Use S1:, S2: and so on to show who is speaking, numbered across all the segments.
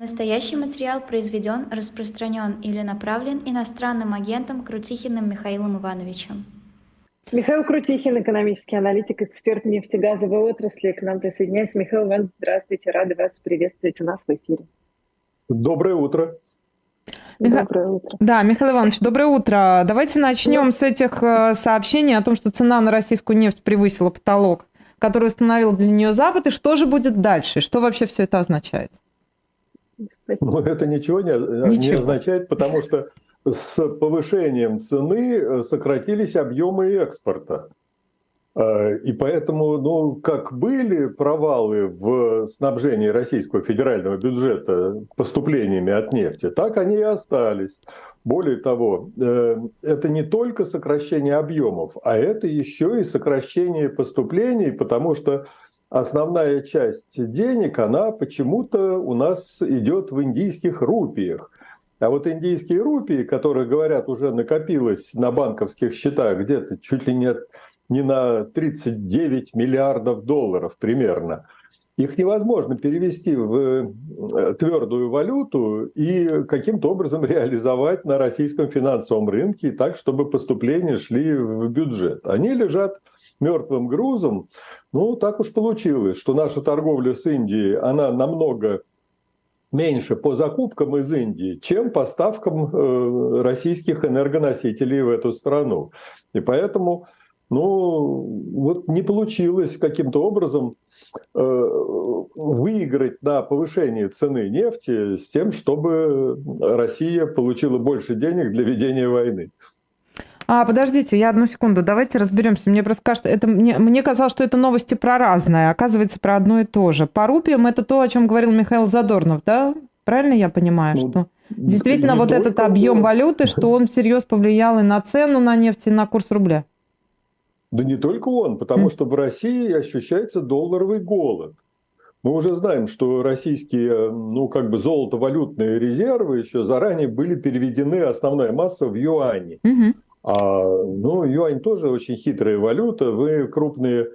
S1: Настоящий материал произведен, распространен или направлен иностранным агентом Крутихиным Михаилом Ивановичем.
S2: Михаил Крутихин, экономический аналитик, эксперт нефтегазовой отрасли. К нам присоединяется Михаил Иванович. Здравствуйте, рады вас приветствовать у нас в эфире.
S3: Доброе утро.
S4: Миха... Доброе утро. Да, Михаил Иванович, доброе утро. Давайте начнем да. с этих э, сообщений о том, что цена на российскую нефть превысила потолок, который установил для нее Запад, и что же будет дальше? Что вообще все это означает?
S3: Ну, это ничего не, ничего не означает, потому что с повышением цены э, сократились объемы экспорта. Э, и поэтому, ну, как были провалы в снабжении российского федерального бюджета поступлениями от нефти, так они и остались. Более того, э, это не только сокращение объемов, а это еще и сокращение поступлений, потому что основная часть денег, она почему-то у нас идет в индийских рупиях. А вот индийские рупии, которые, говорят, уже накопилось на банковских счетах где-то чуть ли не, не на 39 миллиардов долларов примерно, их невозможно перевести в э, твердую валюту и каким-то образом реализовать на российском финансовом рынке так, чтобы поступления шли в бюджет. Они лежат мертвым грузом, ну, так уж получилось, что наша торговля с Индией, она намного меньше по закупкам из Индии, чем поставкам э, российских энергоносителей в эту страну. И поэтому, ну, вот не получилось каким-то образом э, выиграть на повышении цены нефти с тем, чтобы Россия получила больше денег для ведения войны.
S4: А, подождите, я одну секунду, давайте разберемся. Мне просто кажется, это мне, мне казалось, что это новости про разное, оказывается, про одно и то же. По рупиям это то, о чем говорил Михаил Задорнов, да? Правильно я понимаю, ну, что действительно вот этот объем валюты, что он всерьез повлиял и на цену на нефть, и на курс рубля?
S3: Да не только он, потому что в России ощущается долларовый голод. Мы уже знаем, что российские, ну, как бы золотовалютные резервы еще заранее были переведены, основная масса, в юани. Угу. А, ну, юань тоже очень хитрая валюта. Вы крупные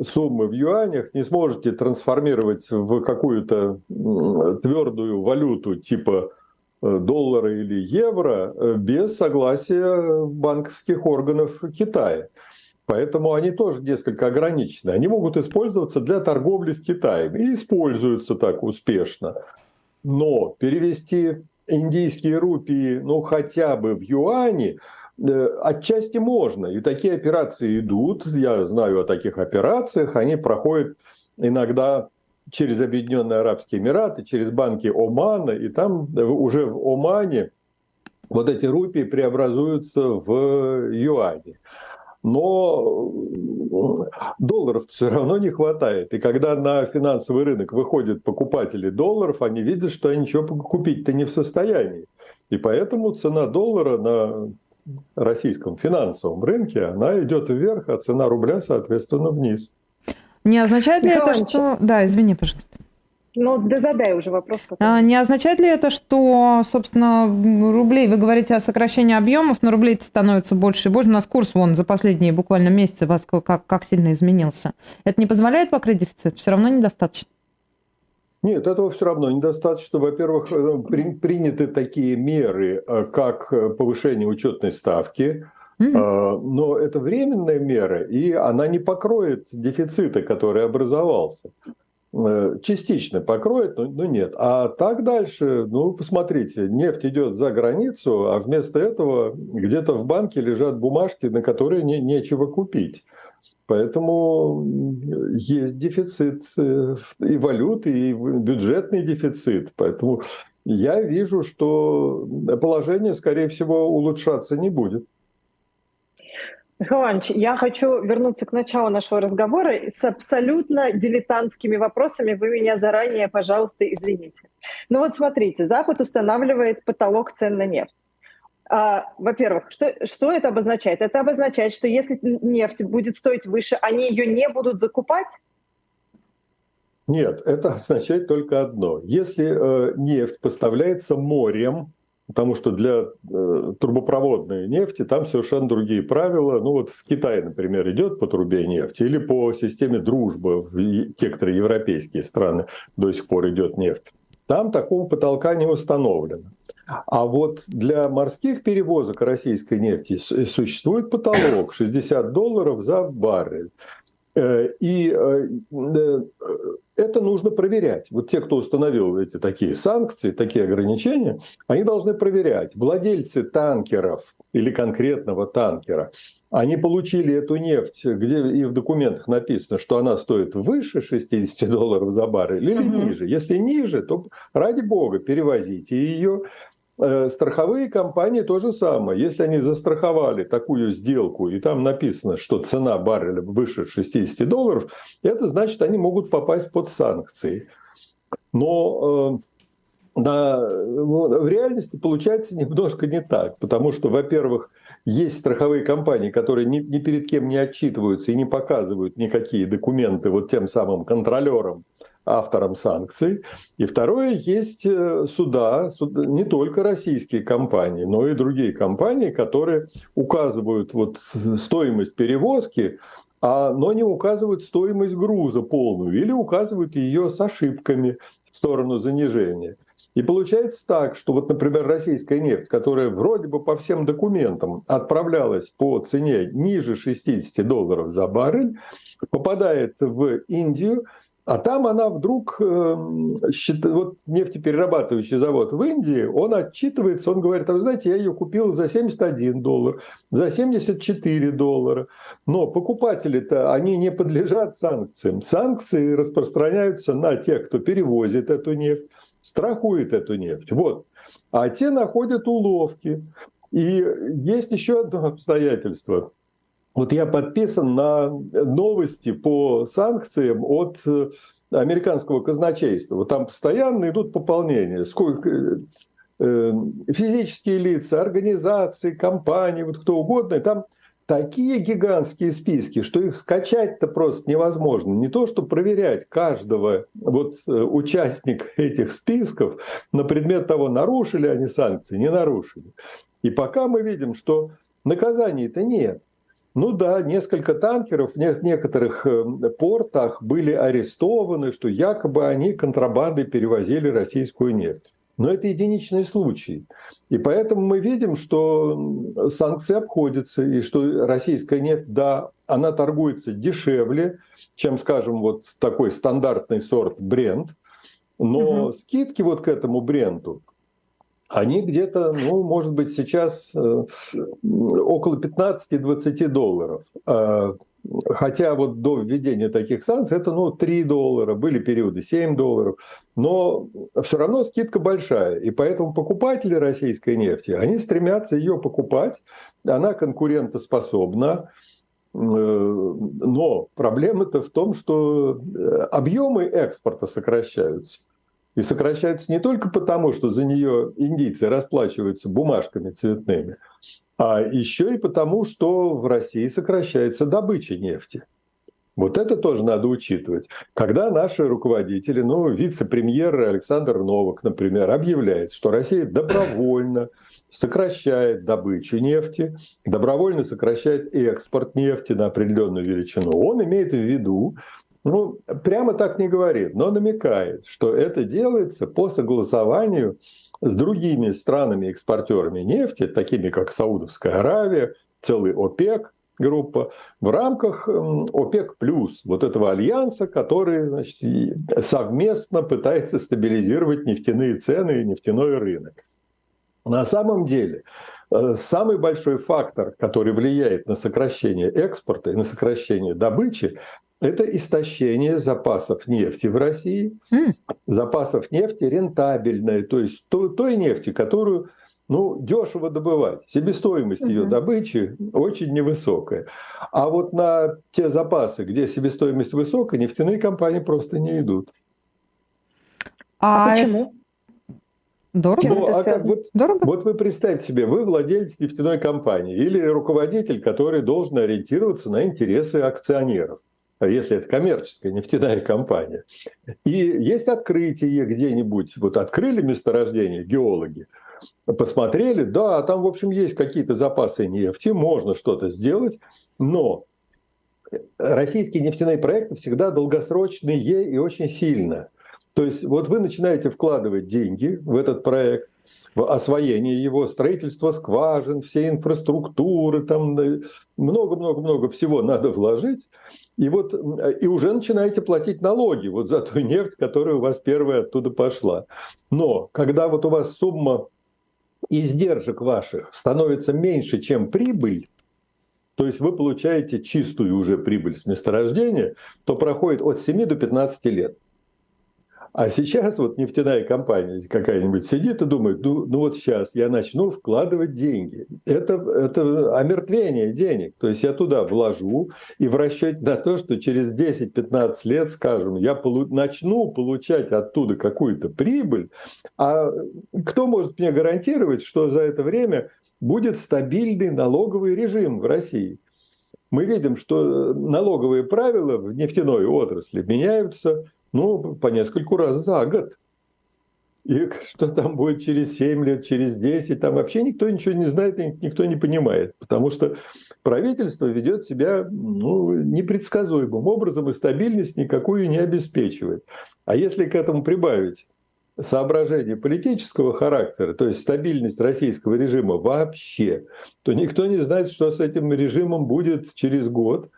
S3: суммы в юанях не сможете трансформировать в какую-то твердую валюту типа э, доллара или евро э, без согласия банковских органов Китая. Поэтому они тоже несколько ограничены. Они могут использоваться для торговли с Китаем и используются так успешно. Но перевести индийские рупии, ну хотя бы в юани, отчасти можно. И такие операции идут. Я знаю о таких операциях. Они проходят иногда через Объединенные Арабские Эмираты, через банки Омана. И там уже в Омане вот эти рупии преобразуются в юани. Но долларов все равно не хватает. И когда на финансовый рынок выходят покупатели долларов, они видят, что они ничего купить-то не в состоянии. И поэтому цена доллара на российском финансовом рынке, она идет вверх, а цена рубля, соответственно, вниз.
S4: Не означает ли это, что... Да, извини, пожалуйста.
S2: Ну, да задай уже вопрос.
S4: А, не означает ли это, что, собственно, рублей, вы говорите о сокращении объемов, но рублей становится больше и больше. У нас курс вон за последние буквально месяцы вас как, как сильно изменился. Это не позволяет покрыть дефицит? Все равно недостаточно?
S3: Нет, этого все равно недостаточно. Во-первых, э, при, приняты такие меры, э, как э, повышение учетной ставки, mm-hmm. но это временная мера, и она не покроет дефицита, который образовался. Частично покроет, но, но нет. А так дальше, ну, посмотрите, нефть идет за границу, а вместо этого где-то в банке лежат бумажки, на которые не, нечего купить. Поэтому есть дефицит э, и валюты, и бюджетный дефицит. Поэтому я вижу, что положение, скорее всего, улучшаться не будет.
S2: Михаил Иванович, я хочу вернуться к началу нашего разговора с абсолютно дилетантскими вопросами. Вы меня заранее, пожалуйста, извините. Ну вот смотрите, Запад устанавливает потолок цен на нефть. А, во-первых, что, что это обозначает? Это обозначает, что если нефть будет стоить выше, они ее не будут закупать?
S3: Нет, это означает только одно. Если э, нефть поставляется морем, потому что для э, трубопроводной нефти там совершенно другие правила. Ну вот в Китае, например, идет по трубе нефть или по системе дружбы в некоторые европейские страны до сих пор идет нефть Там такого потолка не установлено. А вот для морских перевозок российской нефти существует потолок 60 долларов за баррель. Э, и э, э, это нужно проверять. Вот те, кто установил эти такие санкции, такие ограничения, они должны проверять. Владельцы танкеров или конкретного танкера, они получили эту нефть, где и в документах написано, что она стоит выше 60 долларов за баррель или угу. ниже. Если ниже, то ради бога перевозите ее Э, страховые компании то же самое. Если они застраховали такую сделку, и там написано, что цена барреля выше 60 долларов, это значит, они могут попасть под санкции. Но э, на, в реальности получается немножко не так, потому что, во-первых, есть страховые компании, которые ни, ни перед кем не отчитываются и не показывают никакие документы вот тем самым контролерам, автором санкций. И второе, есть э, суда, не только российские компании, но и другие компании, которые указывают вот стоимость перевозки, а, но не указывают стоимость груза полную или указывают ее с ошибками в сторону занижения. И получается так, что вот, например, российская нефть, которая вроде бы по всем документам отправлялась по цене ниже 60 долларов за баррель, попадает в Индию, а там она вдруг, эм, вот нефтеперерабатывающий завод в Индии, он отчитывается, он говорит, а вы знаете, я ее купил за 71 доллар, за 74 доллара. Но покупатели-то, они не подлежат санкциям. Санкции распространяются на тех, кто перевозит эту нефть, страхует эту нефть. Вот. А те находят уловки. И есть еще одно обстоятельство. Вот я подписан на новости по санкциям от э, американского казначейства. Вот там постоянно идут пополнения. Сколько э, э, физические лица, организации, компании, вот кто угодно. Там такие гигантские списки, что их скачать-то просто невозможно. Не то, что проверять каждого вот участника этих списков на предмет того, нарушили они санкции, не нарушили. И пока мы видим, что наказаний-то нет. Ну да, несколько танкеров в некоторых э, портах были арестованы, что якобы они контрабандой перевозили российскую нефть. Но это единичный случай. И поэтому мы видим, что санкции обходятся, и что российская нефть, да, она торгуется дешевле, чем, скажем, вот такой стандартный сорт бренд, но угу. скидки вот к этому бренду, они где-то, ну, может быть, сейчас э, около 15-20 долларов. А, хотя вот до введения таких санкций это ну, 3 доллара, были периоды 7 долларов, но все равно скидка большая. И поэтому покупатели российской нефти, они стремятся ее покупать, она конкурентоспособна, э, но проблема-то в том, что э, объемы экспорта сокращаются. И сокращаются не только потому, что за нее индийцы расплачиваются бумажками цветными, а еще и потому, что в России сокращается добыча нефти. Вот это тоже надо учитывать. Когда наши руководители, ну, вице-премьер Александр Новак, например, объявляет, что Россия добровольно сокращает добычу нефти, добровольно сокращает экспорт нефти на определенную величину, он имеет в виду, ну, прямо так не говорит, но намекает, что это делается по согласованию с другими странами-экспортерами нефти, такими как Саудовская Аравия, целый ОПЕК, группа, в рамках ОПЕК+, плюс вот этого альянса, который значит, совместно пытается стабилизировать нефтяные цены и нефтяной рынок. На самом деле, самый большой фактор, который влияет на сокращение экспорта и на сокращение добычи, это истощение запасов нефти в России, mm. запасов нефти рентабельной, то есть той, той нефти, которую ну, дешево добывать. Себестоимость mm-hmm. ее добычи очень невысокая. А вот на те запасы, где себестоимость высокая, нефтяные компании просто не идут.
S2: А, а почему?
S4: Дорого?
S3: Ну, а как, вот, Дорого? Вот вы представьте себе, вы владелец нефтяной компании или руководитель, который должен ориентироваться на интересы акционеров если это коммерческая нефтяная компания. И есть открытие где-нибудь, вот открыли месторождение геологи, посмотрели, да, там, в общем, есть какие-то запасы нефти, можно что-то сделать, но российские нефтяные проекты всегда долгосрочные и очень сильно. То есть вот вы начинаете вкладывать деньги в этот проект, в освоение его, строительство скважин, все инфраструктуры, там много-много-много всего надо вложить. И вот и уже начинаете платить налоги вот за ту нефть, которая у вас первая оттуда пошла. Но когда вот у вас сумма издержек ваших становится меньше, чем прибыль, то есть вы получаете чистую уже прибыль с месторождения, то проходит от 7 до 15 лет. А сейчас вот нефтяная компания какая-нибудь сидит и думает, ну, ну вот сейчас я начну вкладывать деньги. Это, это омертвение денег. То есть я туда вложу и в расчете на то, что через 10-15 лет, скажем, я полу- начну получать оттуда какую-то прибыль. А кто может мне гарантировать, что за это время будет стабильный налоговый режим в России? Мы видим, что налоговые правила в нефтяной отрасли меняются ну, по нескольку раз за год. И что там будет через 7 лет, через 10, там вообще никто ничего не знает и никто не понимает. Потому что правительство ведет себя ну, непредсказуемым образом и стабильность никакую не обеспечивает. А если к этому прибавить соображения политического характера, то есть стабильность российского режима вообще, то никто не знает, что с этим режимом будет через год.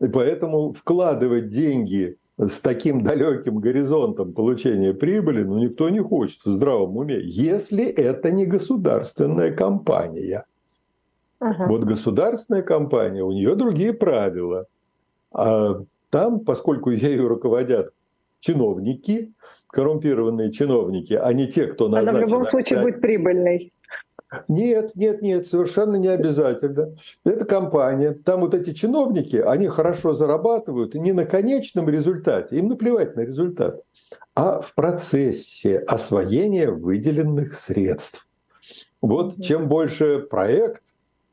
S3: И поэтому вкладывать деньги с таким далеким горизонтом получения прибыли, ну, никто не хочет в здравом уме, если это не государственная компания. Ага. Вот государственная компания, у нее другие правила. А там, поскольку ею руководят чиновники, коррумпированные чиновники, а не те, кто назначен...
S2: Она в любом случае будет прибыльной.
S3: Нет, нет, нет, совершенно не обязательно. Это компания. Там вот эти чиновники, они хорошо зарабатывают и не на конечном результате, им наплевать на результат, а в процессе освоения выделенных средств. Вот чем больше проект,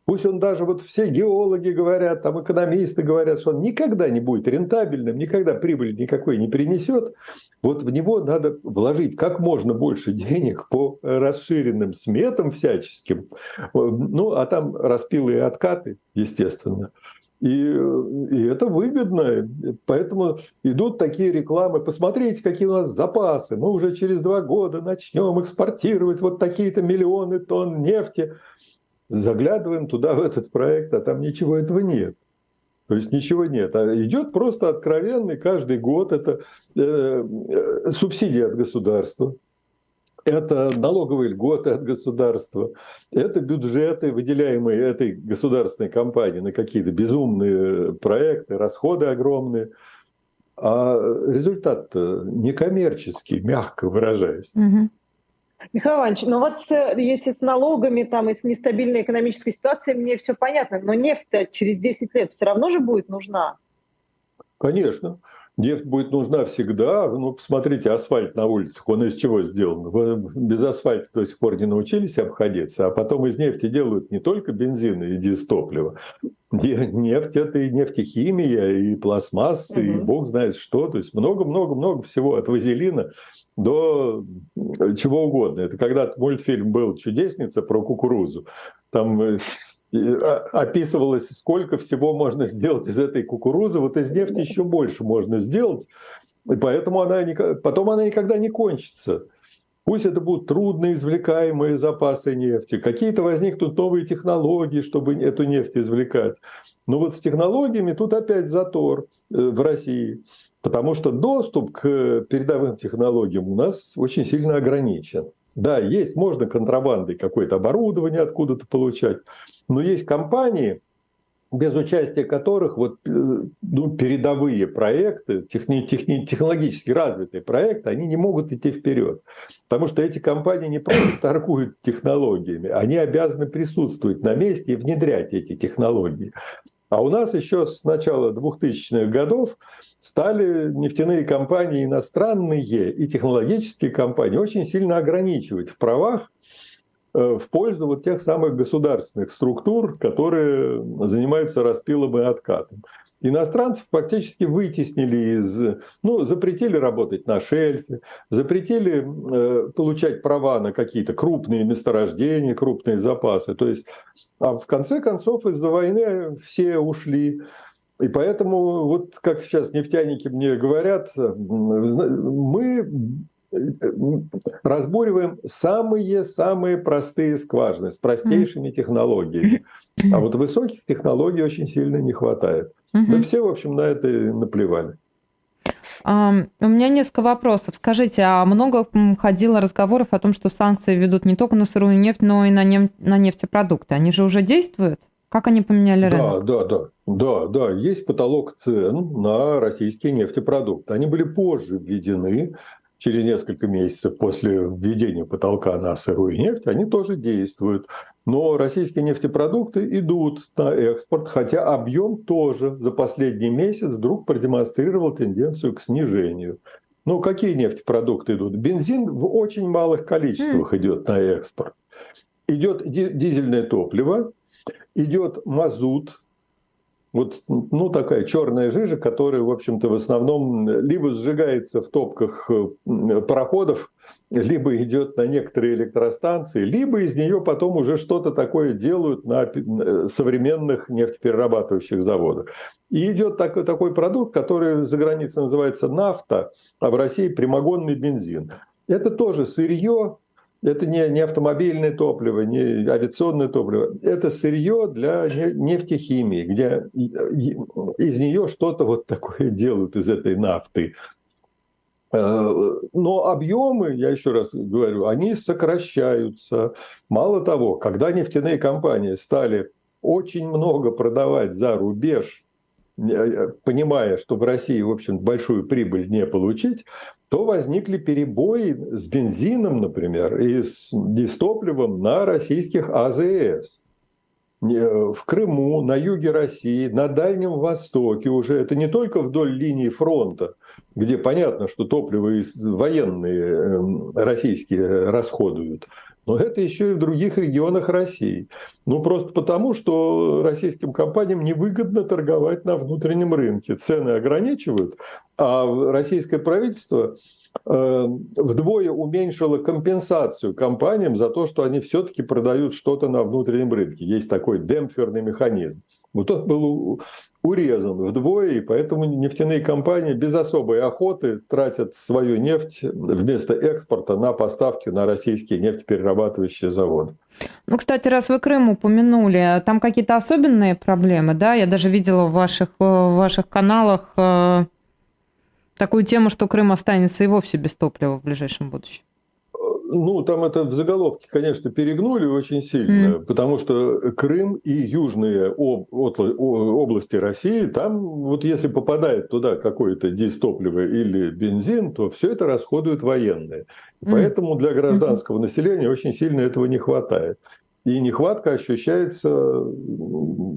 S3: Пусть он даже, вот все геологи говорят, там экономисты говорят, что он никогда не будет рентабельным, никогда прибыль никакой не принесет. Вот в него надо вложить как можно больше денег по расширенным сметам всяческим. Ну, а там распилы и откаты, естественно. И, и это выгодно. Поэтому идут такие рекламы. Посмотрите, какие у нас запасы. Мы уже через два года начнем экспортировать вот такие-то миллионы тонн нефти заглядываем туда, в этот проект, а там ничего этого нет. То есть ничего нет. А идет просто откровенный каждый год это э, э, субсидии от государства, это налоговые льготы от государства, это бюджеты, выделяемые этой государственной компанией на какие-то безумные проекты, расходы огромные. А результат некоммерческий, мягко выражаясь. Угу.
S2: Михаил Иванович, ну вот э, если с налогами там и с нестабильной экономической ситуацией, мне все понятно, но нефть через 10 лет все равно же будет нужна.
S3: Конечно. Нефть будет нужна всегда. Ну, посмотрите, асфальт на улицах, он из чего сделан? Вы без асфальта до сих пор не научились обходиться, а потом из нефти делают не только бензин и дизтопливо. Нефть – это и нефтехимия, и пластмассы, угу. и бог знает что. То есть много-много-много всего от вазелина до чего угодно. Это когда-то мультфильм был «Чудесница» про кукурузу. Там э, описывалось, сколько всего можно сделать из этой кукурузы. Вот из нефти еще больше можно сделать. И поэтому она, потом она никогда не кончится. Пусть это будут трудно извлекаемые запасы нефти, какие-то возникнут новые технологии, чтобы эту нефть извлекать. Но вот с технологиями тут опять затор э, в России, потому что доступ к передовым технологиям у нас очень сильно ограничен. Да, есть, можно контрабандой какое-то оборудование откуда-то получать, но есть компании, без участия которых вот, э, ну, передовые проекты, техни, техни, технологически развитые проекты, они не могут идти вперед. Потому что эти компании не просто торгуют технологиями, они обязаны присутствовать на месте и внедрять эти технологии. А у нас еще с начала 2000-х годов стали нефтяные компании иностранные и технологические компании очень сильно ограничивать в правах э, в пользу вот тех самых государственных структур, которые занимаются распилом и откатом. Иностранцев фактически вытеснили из, ну, запретили работать на шельфе, запретили э, получать права на какие-то крупные месторождения, крупные запасы. То есть, а в конце концов из-за войны все ушли. И поэтому, вот как сейчас нефтяники мне говорят, мы разбуриваем самые-самые простые скважины с простейшими технологиями. А вот высоких технологий очень сильно не хватает. Да все, в общем, на это наплевали.
S4: У меня несколько вопросов. Скажите, а много ходило разговоров о том, что санкции ведут не только на сырую нефть, но и на, неф- на нефтепродукты? Они же уже действуют? Как они поменяли рынок?
S3: Да, да, да. Да, да, есть потолок цен на российские нефтепродукты. Они были позже введены, через несколько месяцев после введения потолка на сырую нефть, они тоже действуют. Но российские нефтепродукты идут на экспорт, хотя объем тоже за последний месяц вдруг продемонстрировал тенденцию к снижению. Ну, какие нефтепродукты идут? Бензин в очень малых количествах идет на экспорт. Идет дизельное топливо, идет мазут, вот ну, такая черная жижа, которая, в общем-то, в основном либо сжигается в топках э, пароходов, либо идет на некоторые электростанции, либо из нее потом уже что-то такое делают на э, современных нефтеперерабатывающих заводах. И идет такой, такой продукт, который за границей называется нафта, а в России прямогонный бензин. Это тоже сырье, это не, не автомобильное топливо, не авиационное топливо. Это сырье для нефтехимии, где из нее что-то вот такое делают из этой нафты. Э, но объемы, я еще раз говорю, они сокращаются. Мало того, когда нефтяные компании стали очень много продавать за рубеж, понимая, что в России, в общем, большую прибыль не получить, то возникли перебои с бензином, например, и с, и с топливом на российских АЗС. В Крыму, на юге России, на Дальнем Востоке уже. Это не только вдоль линии фронта, где понятно, что топливо военные эм, российские расходуют, но это еще и в других регионах России. Ну, просто потому, что российским компаниям невыгодно торговать на внутреннем рынке. Цены ограничивают, а российское правительство э, вдвое уменьшило компенсацию компаниям за то, что они все-таки продают что-то на внутреннем рынке. Есть такой демпферный механизм. Вот он был урезан вдвое, и поэтому нефтяные компании без особой охоты тратят свою нефть вместо экспорта на поставки на российские нефтеперерабатывающие заводы.
S4: Ну, кстати, раз вы Крым упомянули, там какие-то особенные проблемы, да? Я даже видела в ваших, в ваших каналах э, такую тему, что Крым останется и вовсе без топлива в ближайшем будущем
S3: ну, там это в заголовке, конечно, перегнули очень сильно, mm. потому что Крым и южные об, области России, там вот если попадает туда какое-то дистопливо или бензин, то все это расходуют военные. Mm. Поэтому для гражданского mm-hmm. населения очень сильно этого не хватает. И нехватка ощущается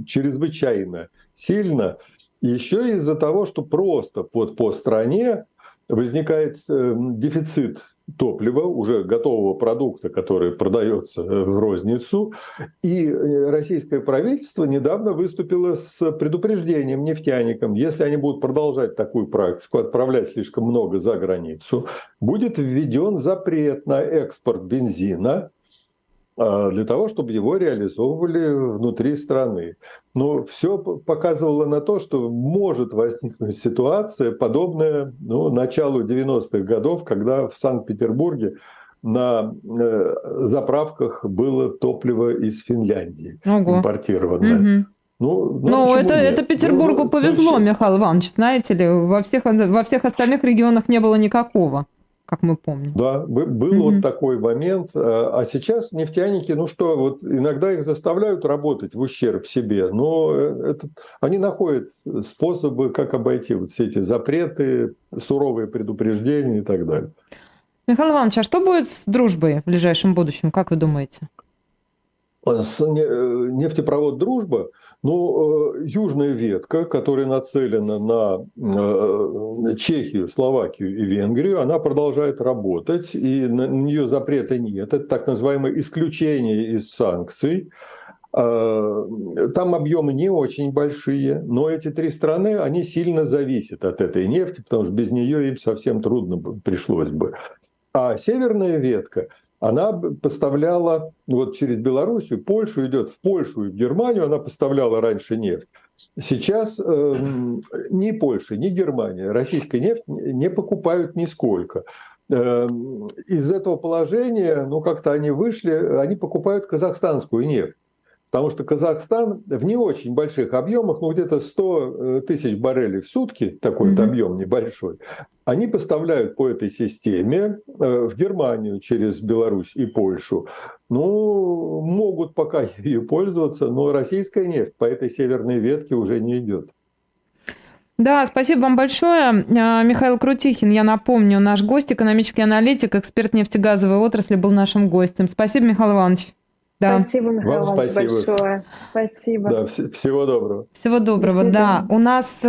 S3: чрезвычайно сильно. Еще из-за того, что просто под, по стране возникает э, дефицит топлива, уже готового продукта, который продается э, в розницу. И э, российское правительство недавно выступило с предупреждением нефтяникам, если они будут продолжать такую практику, отправлять слишком много за границу, будет введен запрет на экспорт бензина для того, чтобы его реализовывали внутри страны. Но все показывало на то, что может возникнуть ситуация, подобная ну, началу 90-х годов, когда в Санкт-Петербурге на э, заправках было топливо из Финляндии Ого. импортированное. Угу.
S4: Ну, ну, ну это, это Петербургу ну, повезло, вообще... Михаил Иванович, знаете ли, во всех, во всех остальных регионах не было никакого как мы помним.
S3: Да, был mm-hmm. вот такой момент. А, а сейчас нефтяники, ну что, вот иногда их заставляют работать в ущерб себе, но э, это, они находят способы, как обойти вот все эти запреты, суровые предупреждения и так далее.
S4: Михаил Иванович, а что будет с дружбой в ближайшем будущем, как вы думаете?
S3: С э, нефтепровод «Дружба» Ну, э, южная ветка, которая нацелена на э, Чехию, Словакию и Венгрию, она продолжает работать, и на нее запрета нет. Это так называемое исключение из санкций. Э, там объемы не очень большие, но эти три страны, они сильно зависят от этой нефти, потому что без нее им совсем трудно пришлось бы. А северная ветка – она поставляла вот через Белоруссию, Польшу идет в Польшу и в Германию, она поставляла раньше нефть. Сейчас э, ни Польша, ни Германия российской нефть не покупают нисколько. из этого положения, ну, как-то они вышли, они покупают казахстанскую нефть. Потому что Казахстан в не очень больших объемах, ну где-то 100 э, тысяч баррелей в сутки, такой mm-hmm. объем небольшой, они поставляют по этой системе э, в Германию через Беларусь и Польшу. Ну, могут пока ее пользоваться, но российская нефть по этой северной ветке уже не идет.
S4: Да, спасибо вам большое. А, Михаил Крутихин, я напомню, наш гость, экономический аналитик, эксперт нефтегазовой отрасли, был нашим гостем. Спасибо, Михаил Иванович.
S2: Да. Спасибо, Михаил Вам спасибо. большое. Спасибо.
S3: Да, всего доброго.
S4: Всего доброго, да. У нас... Э,